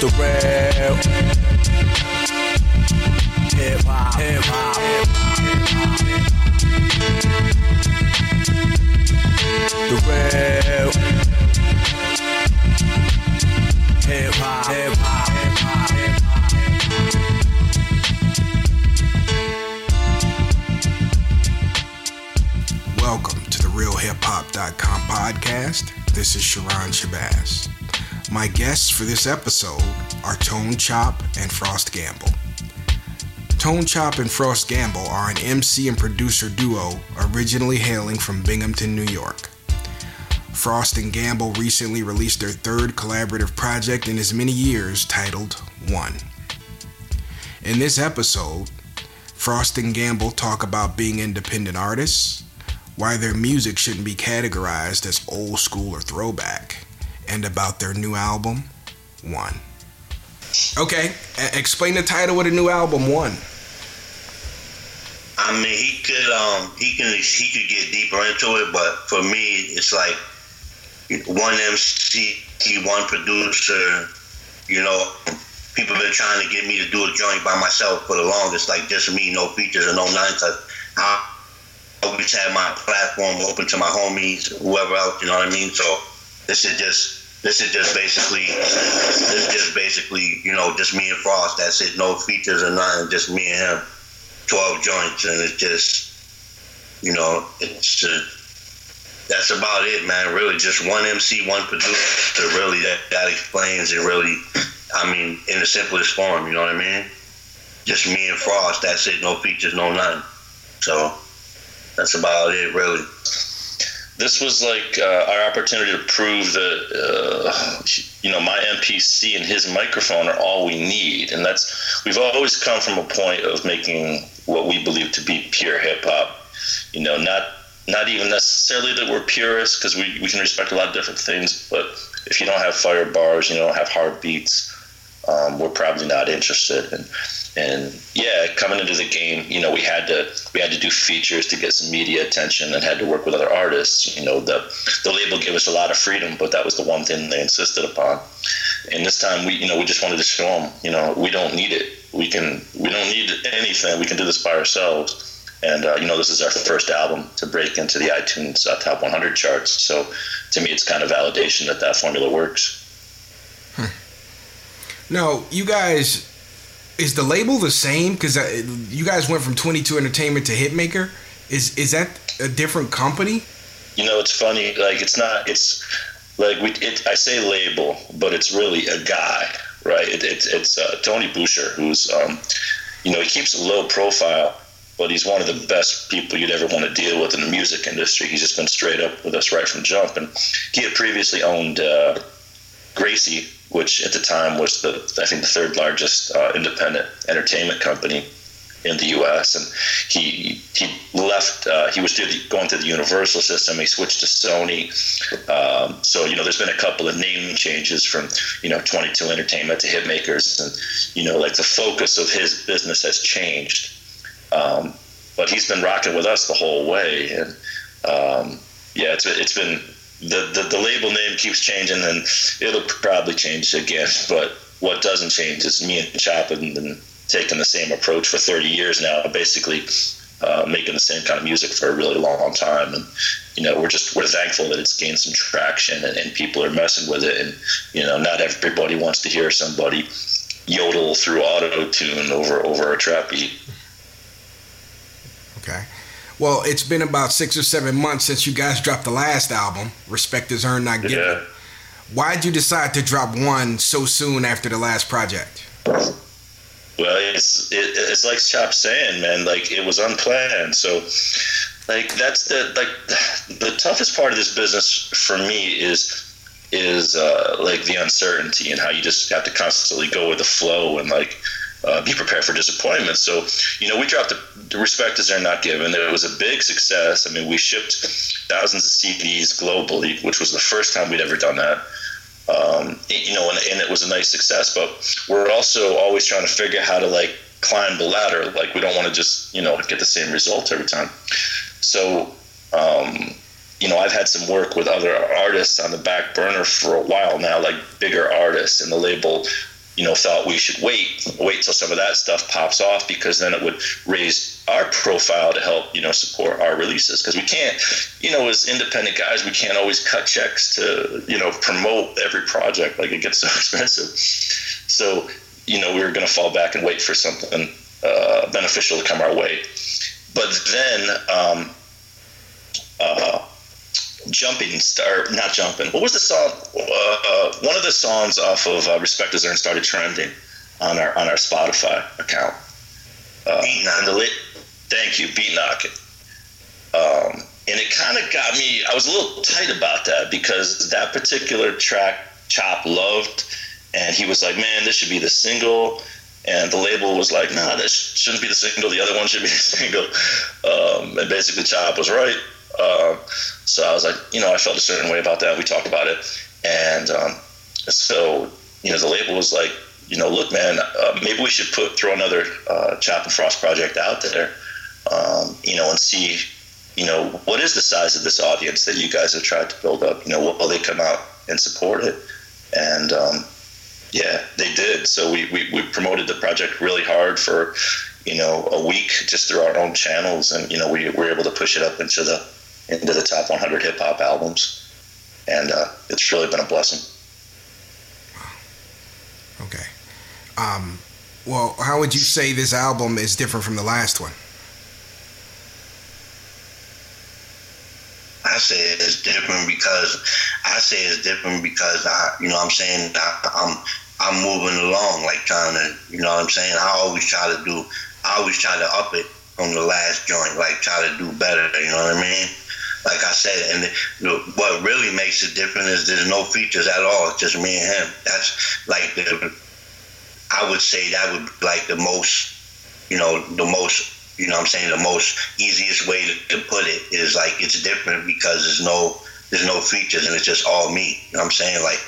the real My guests for this episode are Tone Chop and Frost Gamble. Tone Chop and Frost Gamble are an MC and producer duo originally hailing from Binghamton, New York. Frost and Gamble recently released their third collaborative project in as many years titled One. In this episode, Frost and Gamble talk about being independent artists, why their music shouldn't be categorized as old school or throwback, and about their new album, One. Okay, e- explain the title of the new album, One. I mean, he could um he can he could get deeper into it, but for me, it's like one MC, one producer. You know, people been trying to get me to do a joint by myself for the longest, like just me, no features and no none. Cause I always had my platform open to my homies, whoever else. You know what I mean? So this is just this is just basically this is just basically you know just me and Frost. That's it. No features or nothing. Just me and him. 12 joints and it's just you know it's uh, that's about it man really just one mc one producer really that, that explains it really i mean in the simplest form you know what i mean just me and frost that's it no features no nothing so that's about it really this was like uh, our opportunity to prove that uh, you know my MPC and his microphone are all we need, and that's we've always come from a point of making what we believe to be pure hip hop. You know, not not even necessarily that we're purists because we, we can respect a lot of different things, but if you don't have fire bars, you don't have hard beats, um, we're probably not interested. And and yeah, coming into the game, you know, we had to we had to do features to get some media attention and had to work with other artists. You know, the the label gave us a lot of freedom, but that was the one thing they insisted upon. And this time, we you know we just wanted to show them, you know, we don't need it. We can we don't need anything. We can do this by ourselves. And uh, you know, this is our first album to break into the iTunes uh, top 100 charts. So to me, it's kind of validation that that formula works. No, you guys, is the label the same? Because you guys went from 22 Entertainment to Hitmaker. Is is that a different company? you know it's funny like it's not it's like we it, i say label but it's really a guy right it, it, it's uh, tony boucher who's um, you know he keeps a low profile but he's one of the best people you'd ever want to deal with in the music industry he's just been straight up with us right from jump and he had previously owned uh, gracie which at the time was the i think the third largest uh, independent entertainment company in the U.S. and he he left. Uh, he was through the, going through the Universal system. He switched to Sony. Um, so you know, there's been a couple of name changes from you know 22 Entertainment to Hitmakers, and you know, like the focus of his business has changed. Um, but he's been rocking with us the whole way, and um, yeah, it's it's been the, the the label name keeps changing, and it'll probably change again. But what doesn't change is me and Chop have been taking the same approach for 30 years now, basically uh, making the same kind of music for a really long time. And, you know, we're just, we're thankful that it's gained some traction and, and people are messing with it. And, you know, not everybody wants to hear somebody yodel through auto tune over, over a trap beat. Well, it's been about six or seven months since you guys dropped the last album, Respect is Earned Not Given. Yeah. Why'd you decide to drop one so soon after the last project? Well, it's it, it's like Chop saying, man. Like it was unplanned. So, like that's the like the toughest part of this business for me is is uh, like the uncertainty and how you just have to constantly go with the flow and like uh, be prepared for disappointment. So, you know, we dropped the, the respect is earned not given. It was a big success. I mean, we shipped thousands of CDs globally, which was the first time we'd ever done that um, you know, and, and, it was a nice success. But we're also always trying to figure out how to like climb the ladder. Like we don't want to just you know get the same result every time. So, um, you know, I've had some work with other artists on the back burner for a while now, like bigger artists, and the label. You know, thought we should wait, wait till some of that stuff pops off because then it would raise our profile to help, you know, support our releases. Because we can't, you know, as independent guys, we can't always cut checks to, you know, promote every project. Like it gets so expensive. So, you know, we were going to fall back and wait for something uh, beneficial to come our way. But then, um, uh, jumping star not jumping what was the song uh, one of the songs off of uh, respect is earned started trending on our on our spotify account. Uh, the lit thank you beat knocking um, and it kind of got me i was a little tight about that because that particular track chop loved and he was like man this should be the single. And the label was like nah this shouldn't be the single. The other one should be the single. Um, and basically chop was right um, so I was like, you know, I felt a certain way about that. We talked about it, and um, so you know, the label was like, you know, look, man, uh, maybe we should put throw another uh, Chop and Frost project out there, um, you know, and see, you know, what is the size of this audience that you guys have tried to build up? You know, will they come out and support it? And um, yeah, they did. So we, we, we promoted the project really hard for, you know, a week just through our own channels, and you know, we were able to push it up into the into the top 100 hip hop albums, and uh, it's really been a blessing. Okay. Um, well, how would you say this album is different from the last one? I say it's different because I say it's different because I, you know, what I'm saying I, I'm I'm moving along, like trying to, you know, what I'm saying I always try to do, I always try to up it from the last joint, like try to do better. You know what I mean? Like I said, and the, what really makes it different is there's no features at all. It's just me and him. That's like the, I would say that would like the most, you know, the most you know I'm saying the most easiest way to, to, put it is like it's different because there's no there's no features and it's just all me you know what I'm saying like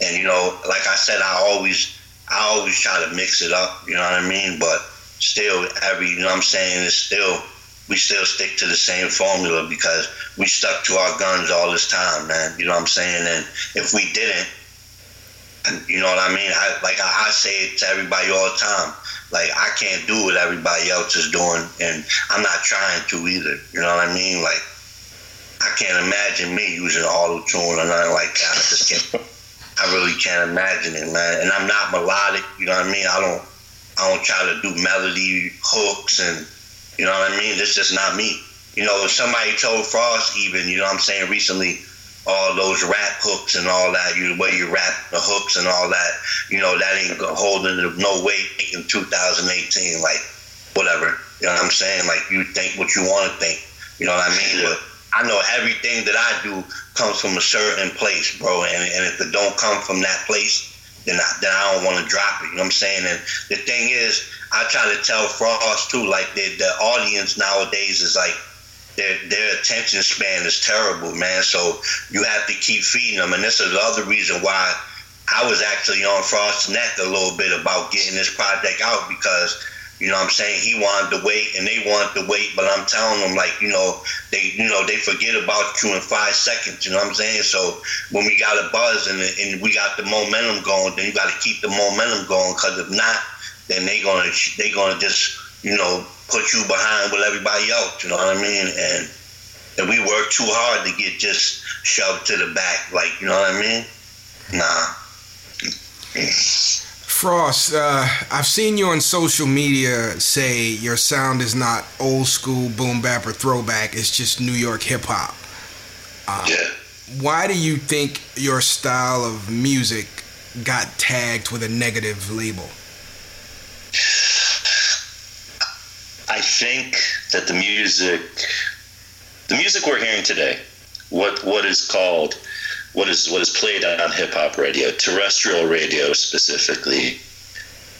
and you know like I said I always I always try to mix it up you know what I mean but still every you know what I'm saying it's still we still stick to the same formula because we stuck to our guns all this time man you know what I'm saying and if we didn't you know what I mean I, like I, I say it to everybody all the time like I can't do what everybody else is doing, and I'm not trying to either. You know what I mean? Like I can't imagine me using auto tune or nothing like that. I just can't. I really can't imagine it, man. And I'm not melodic. You know what I mean? I don't. I don't try to do melody hooks and you know what I mean. It's just not me. You know, if somebody told Frost even, you know what I'm saying recently all those rap hooks and all that, you the way you rap the hooks and all that, you know, that ain't holding no weight in 2018. Like, whatever. You know what I'm saying? Like, you think what you want to think. You know what I mean? But I know everything that I do comes from a certain place, bro. And, and if it don't come from that place, then I, then I don't want to drop it. You know what I'm saying? And the thing is, I try to tell Frost too, like the, the audience nowadays is like, their, their attention span is terrible, man. So you have to keep feeding them. And this is the other reason why I was actually on Frost's neck a little bit about getting this project out because, you know what I'm saying, he wanted to wait and they wanted to wait, but I'm telling them like, you know, they you know, they forget about you in five seconds, you know what I'm saying? So when we got a buzz and, and we got the momentum going, then you got to keep the momentum going because if not, then they gonna they gonna just you know put you behind with everybody else. You know what I mean? And and we work too hard to get just shoved to the back. Like you know what I mean? Nah. Frost, uh, I've seen you on social media say your sound is not old school boom bap or throwback. It's just New York hip hop. Uh, yeah. Why do you think your style of music got tagged with a negative label? I think that the music, the music we're hearing today, what what is called, what is what is played on hip hop radio, terrestrial radio specifically,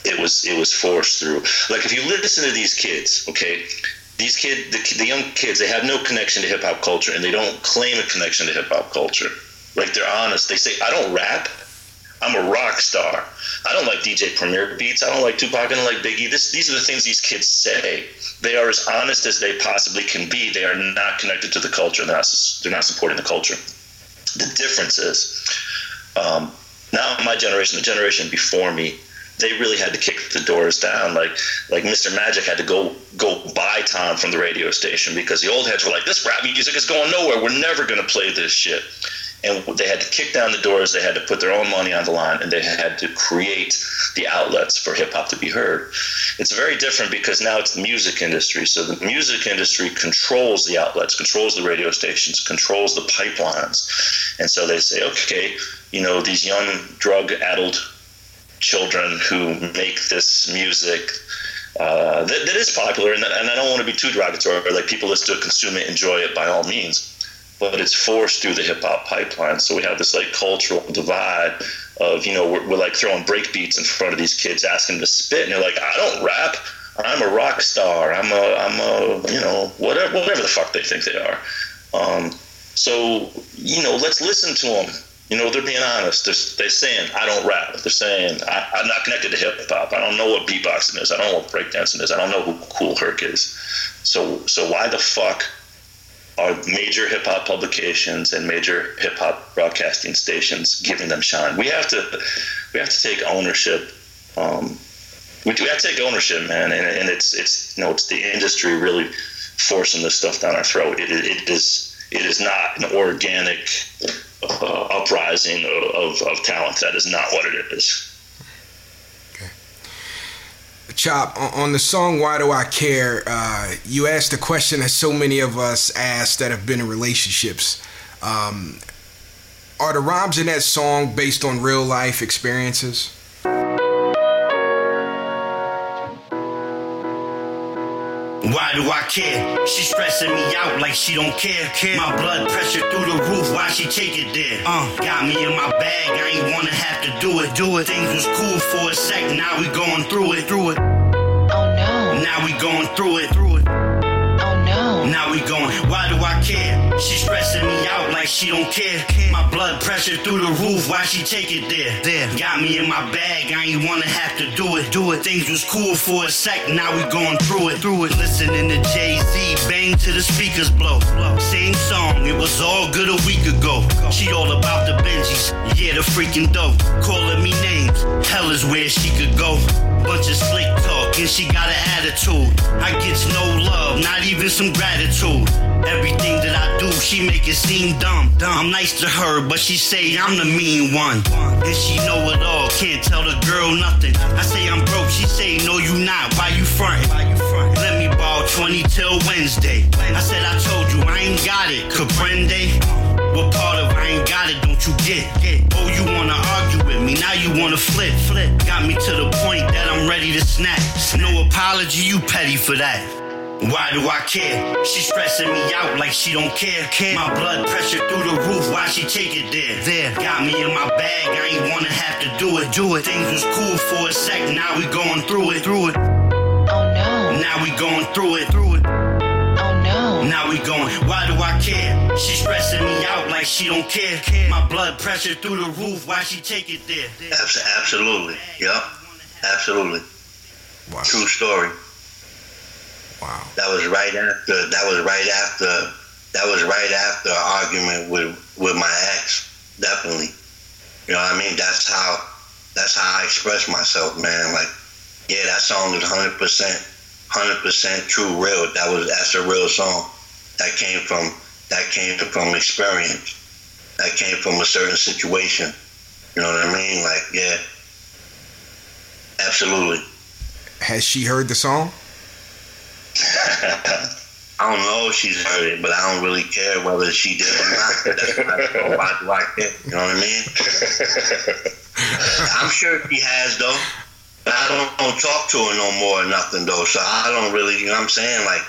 it was it was forced through. Like if you listen to these kids, okay, these kid the, the young kids, they have no connection to hip hop culture, and they don't claim a connection to hip hop culture. Like they're honest. They say, "I don't rap." I'm a rock star. I don't like DJ Premier beats. I don't like Tupac. I don't like Biggie. This, these are the things these kids say. They are as honest as they possibly can be. They are not connected to the culture. They're not, they're not supporting the culture. The difference is um, now my generation, the generation before me, they really had to kick the doors down. Like like Mr. Magic had to go go buy time from the radio station because the old heads were like, this rap music is going nowhere. We're never gonna play this shit. And they had to kick down the doors. They had to put their own money on the line, and they had to create the outlets for hip hop to be heard. It's very different because now it's the music industry. So the music industry controls the outlets, controls the radio stations, controls the pipelines. And so they say, okay, you know, these young drug-addled children who make this music uh, that, that is popular, and, and I don't want to be too derogatory. Like people listen it, consume it, enjoy it by all means, but it's forced through the hip hop pipeline. So we have this like cultural divide of you know we're, we're like throwing break beats in front of these kids, asking them to spit, and they're like, I don't rap. I'm a rock star. I'm a I'm a you know whatever whatever the fuck they think they are. Um, so you know let's listen to them you know, they're being honest. They're, they're saying, I don't rap. They're saying, I, am not connected to hip hop. I don't know what beatboxing is. I don't know what breakdancing is. I don't know who Kool Herc is. So, so why the fuck are major hip hop publications and major hip hop broadcasting stations giving them shine? We have to, we have to take ownership. Um, we, do, have to take ownership, man. And, and it's, it's, you know, it's the industry really forcing this stuff down our throat. It, it is, it is not an organic uh, uprising of, of talent. That is not what it is. Chop, on the song Why Do I Care, uh, you asked a question that so many of us ask that have been in relationships. Um, are the rhymes in that song based on real life experiences? Why do I care? She stressing me out like she don't care. care. My blood pressure through the roof. Why she take it there? Uh, got me in my bag. I ain't wanna have to do it. Do it. Things was cool for a sec. Now we going through it. Through it. Oh no. Now we going through it. Through it. No. Now we going. Why do I care? She stressing me out like she don't care. My blood pressure through the roof. Why she take it there? There. Got me in my bag. I ain't wanna have to do it. Do it. Things was cool for a sec. Now we going through it. Through it. Listening to Jay Z. Bang to the speakers blow. Same song. It was all good a week ago. She all about the Benjis. Yeah, the freaking dope. Calling me names. Hell is where she could go. Bunch of slick talk and she got an attitude. I gets no love, not even some gratitude. Everything that I do, she make it seem dumb. I'm nice to her, but she say I'm the mean one. And she know it all, can't tell the girl nothing. I say I'm broke, she say no you not. Why you front? Let me borrow 20 till Wednesday. I said I told you I ain't got it. Comprende? What part of I ain't got it don't you get? Oh, you wanna argue with me, now you wanna flip. Flip. Got me to the point that I'm ready to snap. No apology, you petty for that. Why do I care? She stressing me out like she don't care. care. My blood pressure through the roof. Why she take it there? There. Got me in my bag. I ain't wanna have to do it. Do it. Things was cool for a sec. Now we going through it. Through it. Oh no. Now we going through it. Through we going. Why do I care? She stressing me out like she don't care. My blood pressure through the roof. Why she take it there? Absolutely. Yep. Absolutely. Wow. True story. Wow. That was right after. That was right after. That was right after an argument with with my ex. Definitely. You know what I mean? That's how. That's how I express myself, man. Like, yeah, that song is hundred percent, hundred percent true, real. That was that's a real song. That came from that came from experience. That came from a certain situation. You know what I mean? Like, yeah, absolutely. Has she heard the song? I don't know if she's heard it, but I don't really care whether she did or not. That's why, why do I care? You know what I mean? I'm sure she has though. But I don't, don't talk to her no more or nothing though. So I don't really, you know what I'm saying? Like,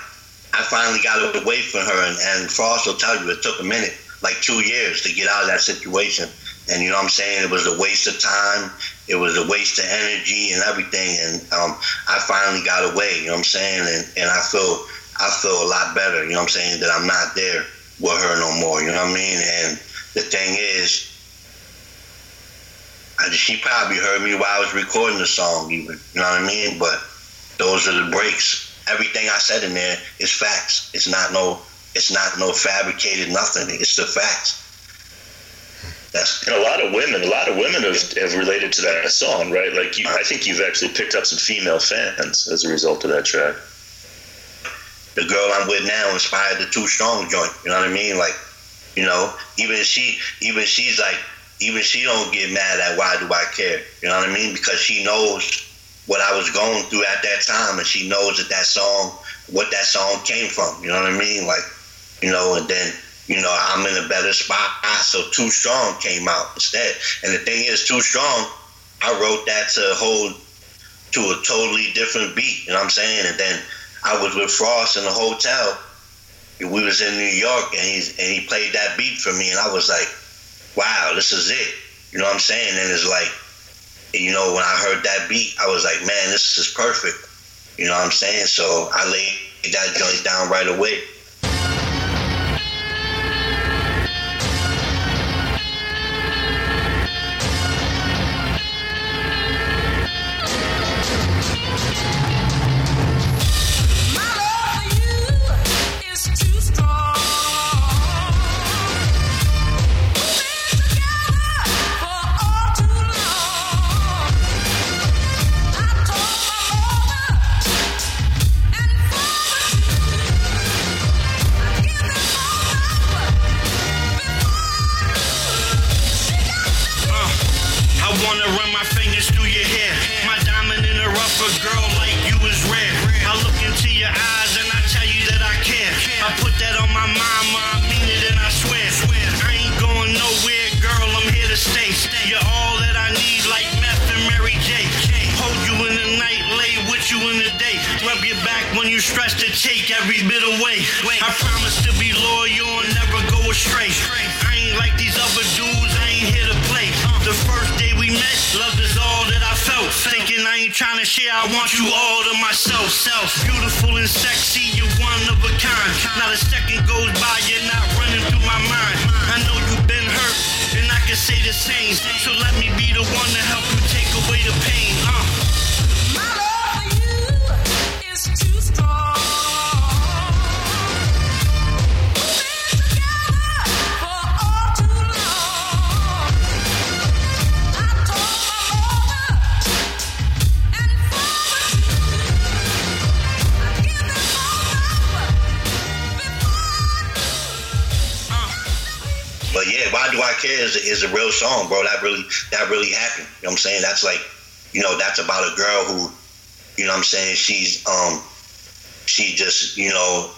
I finally got away from her, and, and Frost will tell you it took a minute, like two years, to get out of that situation. And you know what I'm saying? It was a waste of time. It was a waste of energy and everything. And um, I finally got away. You know what I'm saying? And, and I feel I feel a lot better. You know what I'm saying? That I'm not there with her no more. You know what I mean? And the thing is, I, she probably heard me while I was recording the song, even. You know what I mean? But those are the breaks. Everything I said in there is facts. It's not no. It's not no fabricated nothing. It's the facts. That's And a lot of women, a lot of women have, have related to that song, right? Like, you, I think you've actually picked up some female fans as a result of that track. the girl I'm with now inspired the Too Strong joint. You know what I mean? Like, you know, even she, even she's like, even she don't get mad at why do I care? You know what I mean? Because she knows what I was going through at that time, and she knows that that song, what that song came from. You know what I mean? Like, you know, and then you know I'm in a better spot. So Too Strong came out instead. And the thing is, Too Strong, I wrote that to hold to a totally different beat. You know what I'm saying? And then I was with Frost in the hotel. We was in New York, and he's and he played that beat for me, and I was like, "Wow, this is it." You know what I'm saying? And it's like, you know, when I heard that beat, I was like, "Man, this is perfect." You know what I'm saying? So I laid that joint down right away. Stress to take every bit away. I promise to be loyal and never go astray. I ain't like these other dudes, I ain't here to play. The first day we met, love is all that I felt. Thinking I ain't trying to share, I want you all to myself. Self, beautiful and sexy, you're one of a kind. Not a second goes by, you're not running through my mind. I know you've been hurt, and I can say the same. So let me be the one to help you take away the pain. But yeah, why do I care is, is a real song, bro. That really that really happened. You know what I'm saying? That's like, you know, that's about a girl who, you know what I'm saying, she's um she just, you know,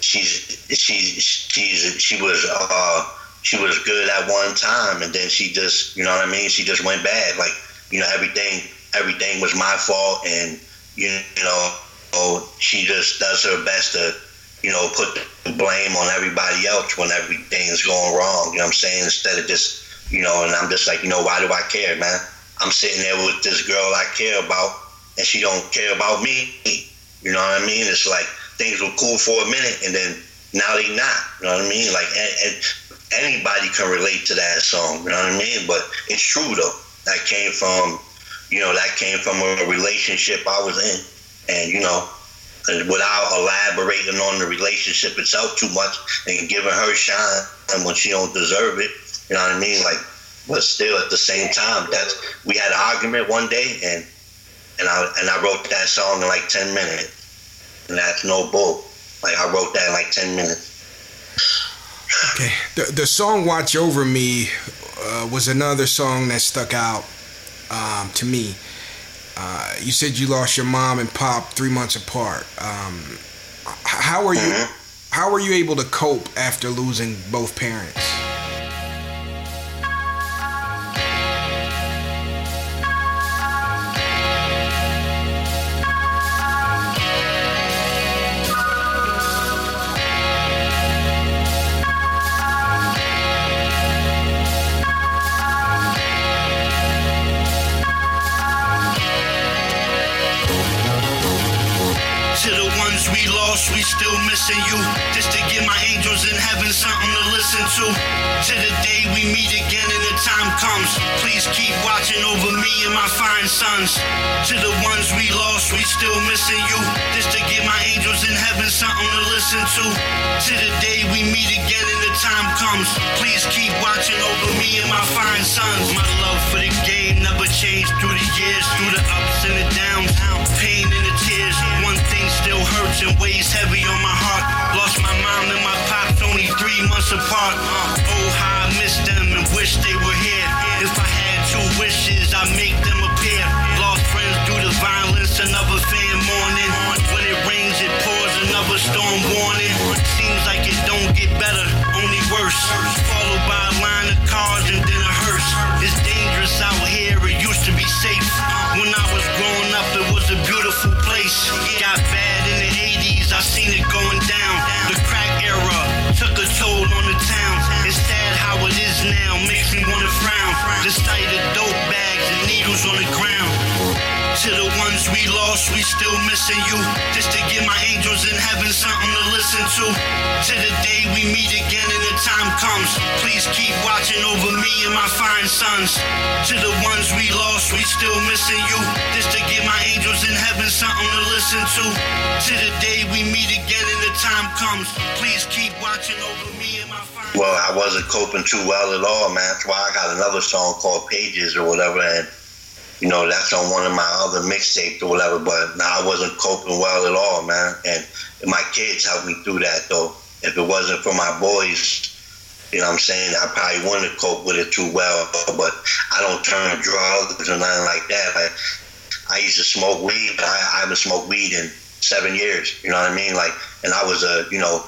she's she's she's she was uh she was good at one time and then she just you know what I mean? She just went bad. Like, you know, everything everything was my fault and you know, she just does her best to you know, put blame on everybody else when everything's going wrong. You know what I'm saying? Instead of just, you know, and I'm just like, you know, why do I care, man? I'm sitting there with this girl I care about, and she don't care about me. You know what I mean? It's like things were cool for a minute, and then now they not. You know what I mean? Like, and, and anybody can relate to that song. You know what I mean? But it's true though. That came from, you know, that came from a relationship I was in, and you know, without elaborating on the relationship itself too much and giving her shine and when she don't deserve it. You know what I mean? Like, but still at the same time, that's we had an argument one day and and I and I wrote that song in like ten minutes, and that's no bull. Like I wrote that in like ten minutes. Okay. The the song "Watch Over Me" uh, was another song that stuck out um, to me. Uh, you said you lost your mom and pop three months apart. Um, how are you? Mhm. How were you able to cope after losing both parents? Missing you. Just to give my angels in heaven something to listen to. To the day we meet again and the time comes. Please keep watching over me and my fine sons. To the ones we lost, we still missing you. Just to give my angels in heaven something to listen to. To the day we meet again and the time comes. Please keep watching over me and my fine sons. My love for the game never changed through the years, through the ups and the downs, months apart. Uh, oh, how I miss them and wish they were here. If I had two wishes, I'd make missing you. Just to give my angels in heaven something to listen to. To the day we meet again and the time comes. Please keep watching over me and my fine sons. To the ones we lost, we still missing you. Just to give my angels in heaven something to listen to. To the day we meet again and the time comes. Please keep watching over me and my fine Well, I wasn't coping too well at all, man. That's why I got another song called Pages or whatever, and you know that's on one of my other mixtapes or whatever. But now I wasn't coping well at all, man. And my kids helped me through that, though. If it wasn't for my boys, you know what I'm saying, I probably wouldn't have coped with it too well. But I don't turn drugs or nothing like that. I used to smoke weed, but I, I haven't smoked weed in seven years. You know what I mean? Like, and I was a, you know,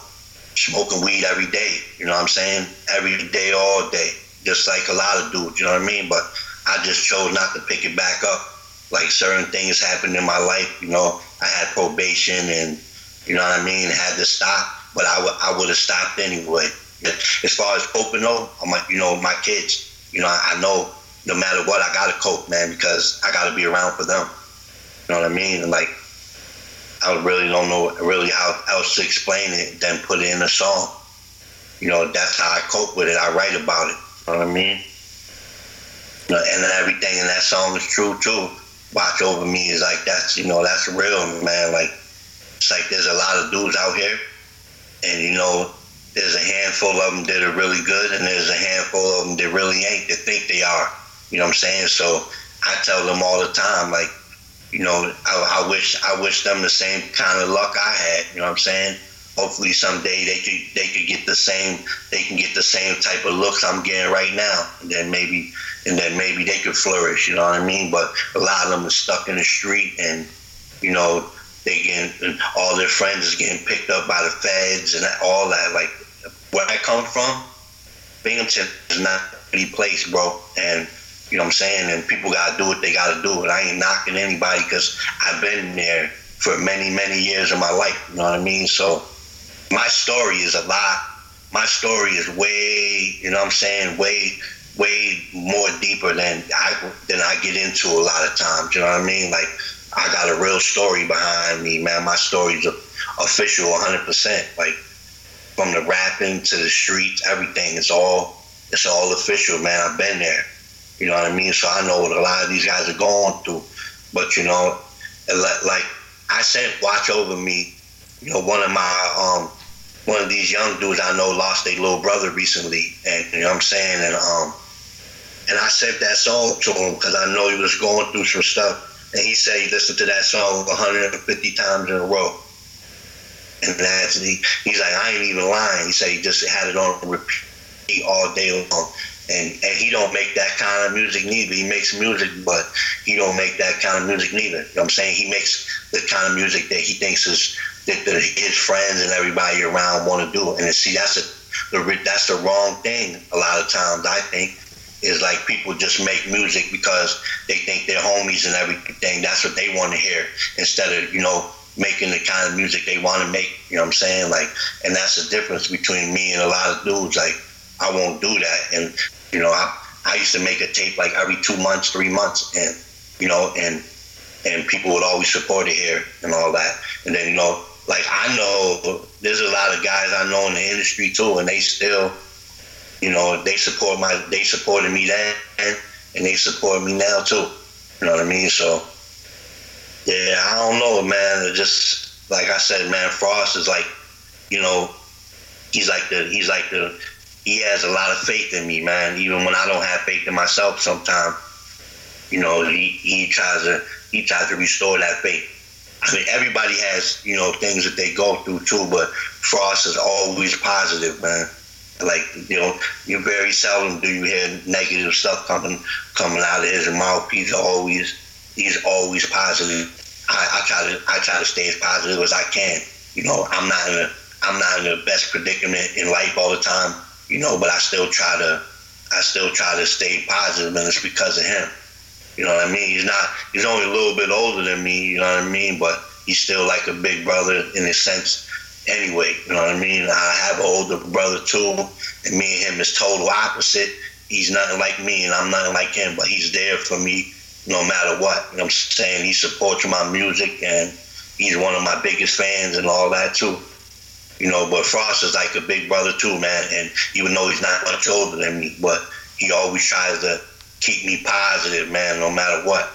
smoking weed every day. You know what I'm saying? Every day, all day, just like a lot of dudes. You know what I mean? But I just chose not to pick it back up. Like certain things happened in my life. You know, I had probation, and you know what I mean. Had to stop, but I would I would have stopped anyway. As far as coping, though, I'm like, you know, my kids. You know, I, I know no matter what, I gotta cope, man, because I gotta be around for them. You know what I mean? And like, I really don't know really how else to explain it than put it in a song. You know, that's how I cope with it. I write about it. You know what I mean? And everything in that song is true too. Watch over me is like that's you know that's real, man. Like it's like there's a lot of dudes out here, and you know there's a handful of them that are really good, and there's a handful of them that really ain't that think they are. You know what I'm saying? So I tell them all the time, like, you know, I, I wish I wish them the same kind of luck I had. You know what I'm saying? Hopefully someday they could they could get the same they can get the same type of looks I'm getting right now, and then maybe and then maybe they could flourish. You know what I mean? But a lot of them are stuck in the street, and you know they getting all their friends is getting picked up by the feds and all that. Like where I come from, Binghamton is not a pretty place, bro, and you know what I'm saying? And people got to do what they got to do. And I ain't knocking anybody because I've been there for many, many years of my life. You know what I mean? So my story is a lot. My story is way, you know what I'm saying? Way, way more deeper than I than I get into a lot of times. You know what I mean? Like I got a real story behind me, man. My story's official 100%. Like from the rapping to the streets, everything. It's all it's all official, man. I've been there. You know what I mean? So I know what a lot of these guys are going through. But you know, like I said, watch over me. You know, one of my um, one of these young dudes I know lost their little brother recently, and you know what I'm saying, and um, and I sent that song to him because I know he was going through some stuff, and he said he listened to that song 150 times in a row. And that's he, he's like, I ain't even lying. He said he just had it on repeat all day long and and he don't make that kind of music neither. He makes music, but he don't make that kind of music neither. You know what I'm saying? He makes the kind of music that he thinks is that his friends and everybody around want to do. And see, that's a the that's the wrong thing. A lot of times, I think is like people just make music because they think they're homies and everything. That's what they want to hear instead of you know making the kind of music they want to make. You know what I'm saying? Like, and that's the difference between me and a lot of dudes. Like, I won't do that. And you know, I, I used to make a tape like every two months, three months, and you know, and and people would always support it here and all that. And then you know, like I know there's a lot of guys I know in the industry too, and they still, you know, they support my, they supported me then, and they support me now too. You know what I mean? So, yeah, I don't know, man. It just like I said, man, Frost is like, you know, he's like the, he's like the, he has a lot of faith in me, man. Even when I don't have faith in myself, sometimes, you know, he he tries to he tries to restore that faith. I mean, everybody has, you know, things that they go through too, but Frost is always positive, man. Like, you know, you very seldom do you hear negative stuff coming coming out of his mouth. He's always he's always positive. I, I try to I try to stay as positive as I can. You know, I'm not in a I'm not in the best predicament in life all the time, you know, but I still try to I still try to stay positive and it's because of him. You know what I mean? He's not. He's only a little bit older than me. You know what I mean? But he's still like a big brother in a sense. Anyway, you know what I mean? I have an older brother too, and me and him is total opposite. He's nothing like me, and I'm nothing like him. But he's there for me no matter what. You know what I'm saying? He supports my music, and he's one of my biggest fans and all that too. You know, but Frost is like a big brother too, man. And even though he's not much older than me, but he always tries to keep me positive, man, no matter what.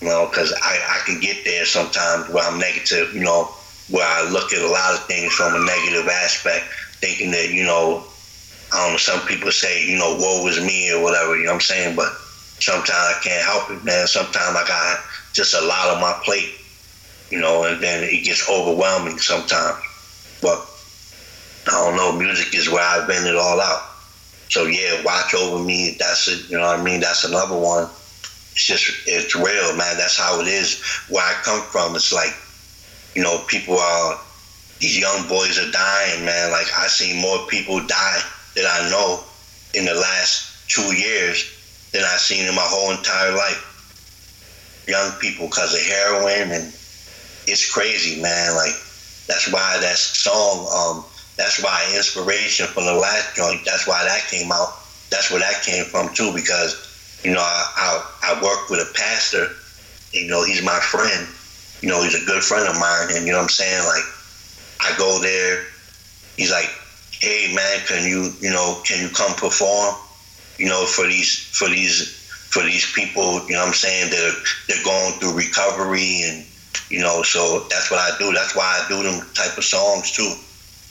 You know, because I, I can get there sometimes where I'm negative, you know, where I look at a lot of things from a negative aspect, thinking that, you know, I don't know, some people say, you know, woe is me or whatever, you know what I'm saying? But sometimes I can't help it, man. Sometimes I got just a lot on my plate, you know, and then it gets overwhelming sometimes. But I don't know, music is where I vent it all out. So yeah, watch over me. That's it. You know what I mean? That's another one. It's just it's real, man. That's how it is. Where I come from, it's like, you know, people are these young boys are dying, man. Like I seen more people die that I know in the last two years than I seen in my whole entire life. Young people because of heroin and it's crazy, man. Like that's why that song, um, that's why inspiration from the last joint, that's why that came out. That's where that came from too, because, you know, I, I, I work with a pastor, you know, he's my friend. You know, he's a good friend of mine, and you know what I'm saying? Like, I go there, he's like, hey man, can you, you know, can you come perform? You know, for these for these for these people, you know what I'm saying, that are they're going through recovery and you know, so that's what I do. That's why I do them type of songs too.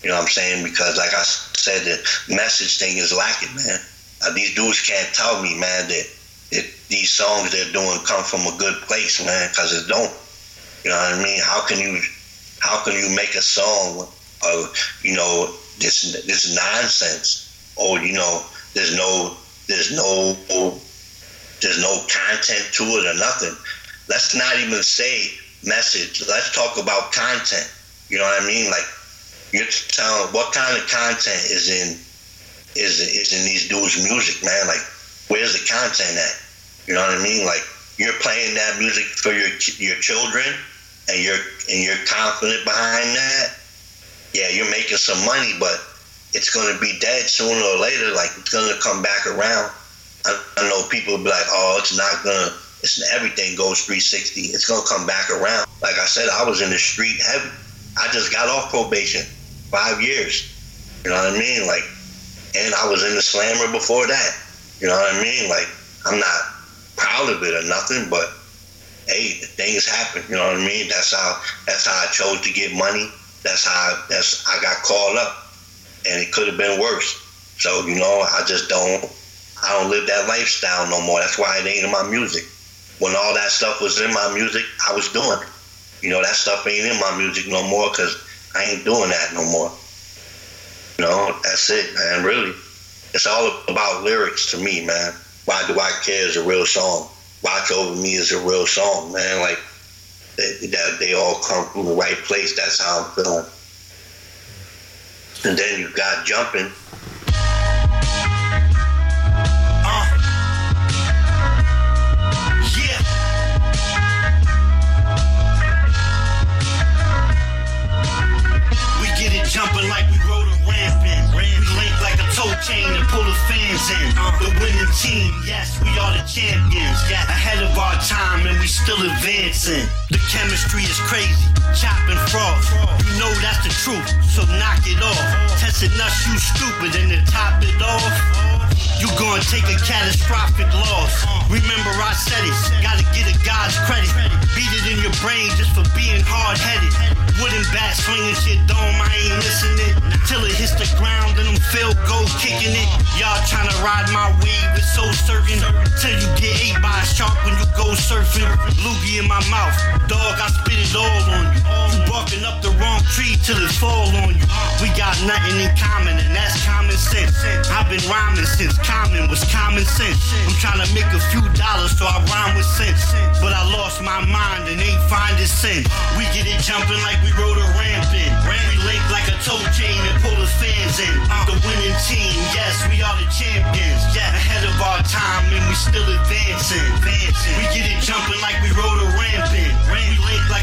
You know what I'm saying? Because like I said, the message thing is lacking, man. Uh, these dudes can't tell me, man, that, that these songs they're doing come from a good place, man, because it don't. You know what I mean? How can you how can you make a song of you know this this nonsense or you know there's no there's no there's no content to it or nothing. Let's not even say message. Let's talk about content. You know what I mean? Like you're telling what kind of content is in is is in these dudes' music, man. Like where's the content at? You know what I mean? Like you're playing that music for your your children, and you're and you're confident behind that. Yeah, you're making some money, but it's going to be dead sooner or later. Like it's going to come back around. I, I know people be like, "Oh, it's not gonna." It's everything goes 360. It's gonna come back around. Like I said, I was in the street heavy. I just got off probation, five years. You know what I mean? Like, and I was in the slammer before that. You know what I mean? Like, I'm not proud of it or nothing, but hey, things happen. You know what I mean? That's how that's how I chose to get money. That's how that's I got called up, and it could have been worse. So you know, I just don't I don't live that lifestyle no more. That's why it ain't in my music. When all that stuff was in my music, I was doing. it. You know, that stuff ain't in my music no more because I ain't doing that no more. You know, that's it, man. Really, it's all about lyrics to me, man. Why do I care is a real song. Watch over me is a real song, man. Like they, that they all come from the right place. That's how I'm feeling. And then you got jumping. Jumping like we rode a ramping. We link like a toe chain and pull the fans in. The winning team, yes, we are the champions. Ahead of our time and we still advancing. The chemistry is crazy. chopping frost. You know that's the truth, so knock it off. Testing us, you stupid, and to top it off. You gonna take a catastrophic loss. Remember I said it, gotta get a God's credit. Beat it in your brain just for being hard headed. Wooden bat swinging shit dome, I ain't it. Till it hits the ground and them field goal kicking it. Y'all tryna ride my wave, it's so certain. Till you get ate by a shark when you go surfing. Loogie in my mouth, dog, I spit it all on you. You barking up the wrong tree till it fall on you. We got nothing in common, and that's common sense. I've been rhyming since common was common sense. I'm trying to make a few dollars, so I rhyme with sense. But I lost my mind and ain't finding sense. We get it jumping like we rode a ramp in. We link like a tow chain and pull the fans in. The winning team, yes, we are the champions. Yeah, ahead of our time and we still advancing. We get it jumping like we rode a ramp in. We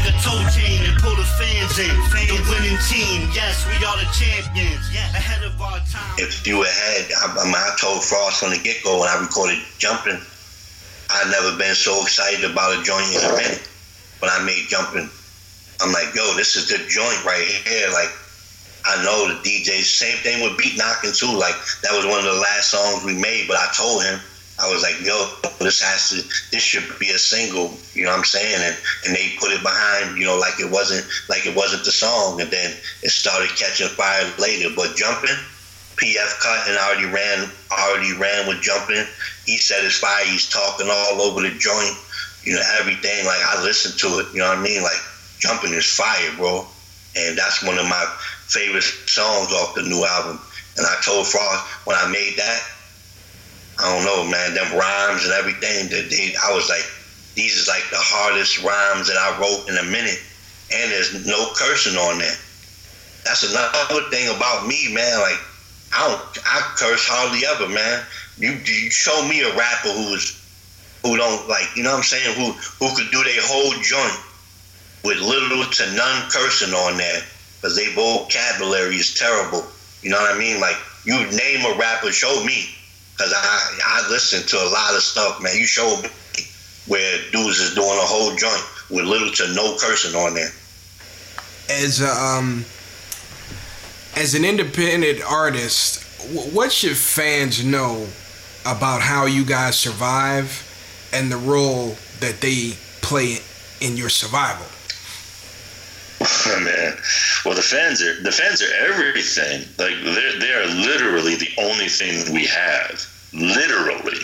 a tow chain and pull the fans in. The winning team, yes, we are the champions. Yeah, ahead of our time. if you ahead, I, I, mean, I told Frost from the get go when I recorded Jumping, I'd never been so excited about a joint in a minute. When I made Jumping, I'm like, yo, this is the joint right here. Like, I know the DJ, same thing with Beat Knocking too. Like, that was one of the last songs we made, but I told him, I was like, yo, this has to, this should be a single, you know what I'm saying? And and they put it behind, you know, like it wasn't, like it wasn't the song. And then it started catching fire later. But Jumping, PF Cuttin already ran already ran with jumping. He said it's fire. He's talking all over the joint. You know everything. Like I listened to it. You know what I mean? Like jumping is fire, bro. And that's one of my favorite songs off the new album. And I told Frost when I made that, I don't know, man, them rhymes and everything that they, I was like, these is like the hardest rhymes that I wrote in a minute. And there's no cursing on that. That's another thing about me, man. Like I don't, I curse hardly ever, man. You, you show me a rapper who's, who don't like, you know what I'm saying, who, who could do their whole joint with little to none cursing on there, because their vocabulary is terrible. You know what I mean? Like you name a rapper, show me, because I, I listen to a lot of stuff, man. You show where dudes is doing a whole joint with little to no cursing on there. As a, um, as an independent artist, what should fans know about how you guys survive and the role that they play in your survival? Oh, man. Well, the fans are the fans are everything. Like they they are literally the only thing we have. Literally,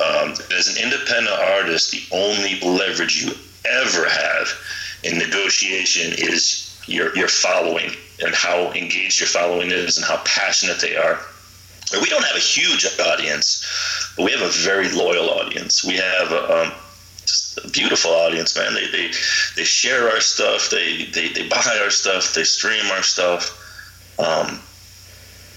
um, as an independent artist, the only leverage you ever have in negotiation is your your following and how engaged your following is and how passionate they are. We don't have a huge audience, but we have a very loyal audience. We have a, um, beautiful audience, man. They they they share our stuff. They they, they buy our stuff. They stream our stuff. Um,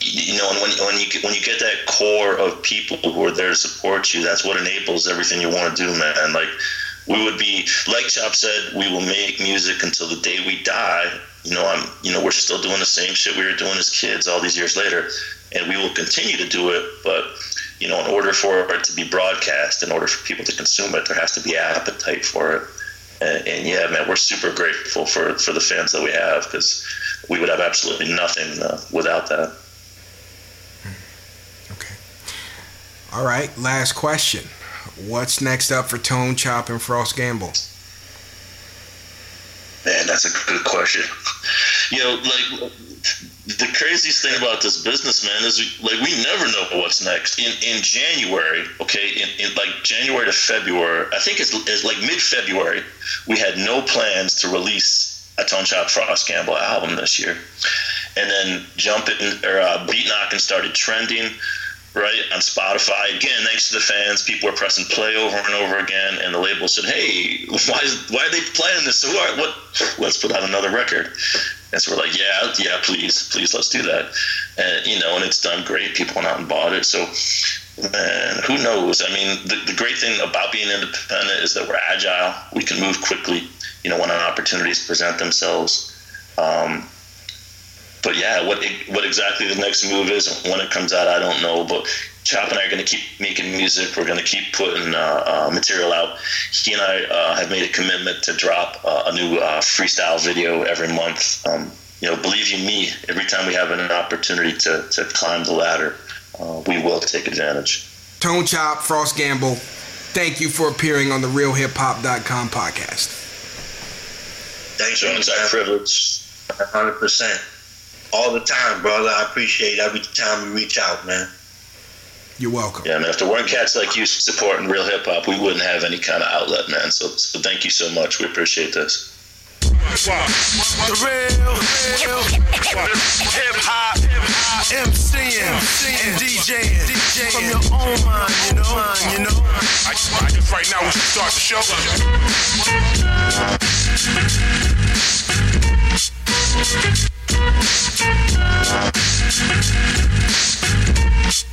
you know, and when when you get, when you get that core of people who are there to support you, that's what enables everything you want to do, man. Like we would be, like Chop said, we will make music until the day we die. You know, I'm, you know, we're still doing the same shit we were doing as kids all these years later, and we will continue to do it. But you know, in order for it to be broadcast, in order for people to consume it, there has to be appetite for it. And, and yeah, man, we're super grateful for for the fans that we have because we would have absolutely nothing uh, without that. Okay. All right, last question. What's next up for Tone Chop and Frost Gamble? Man, that's a good question. You know, like the craziest thing about this business, man, is we, like we never know what's next. In in January, okay, in, in like January to February, I think it's, it's like mid February, we had no plans to release a Tone Chop Frost Gamble album this year, and then Jump It or uh, Beat Knocking started trending. Right on Spotify again, thanks to the fans, people were pressing play over and over again, and the label said, "Hey, why is, why are they playing this? So what? Let's put out another record." And so we're like, yeah, yeah, please, please, let's do that. And you know, and it's done great. People went out and bought it. So, man, who knows? I mean, the, the great thing about being independent is that we're agile. We can move quickly. You know, when opportunities present themselves. Um, but yeah, what what exactly the next move is when it comes out, I don't know. But Chop and I are going to keep making music. We're going to keep putting uh, uh, material out. He and I uh, have made a commitment to drop uh, a new uh, freestyle video every month. Um, you know, believe you me, every time we have an opportunity to, to climb the ladder, uh, we will take advantage. Tone Chop, Frost Gamble, thank you for appearing on the RealHipHop.com podcast. Thank So you, it's our man. privilege. hundred percent. All the time, brother. I appreciate every time you reach out, man. You're welcome. Yeah, man. If there weren't cats like you supporting real hip hop, we wouldn't have any kind of outlet, man. So, so thank you so much. We appreciate this. You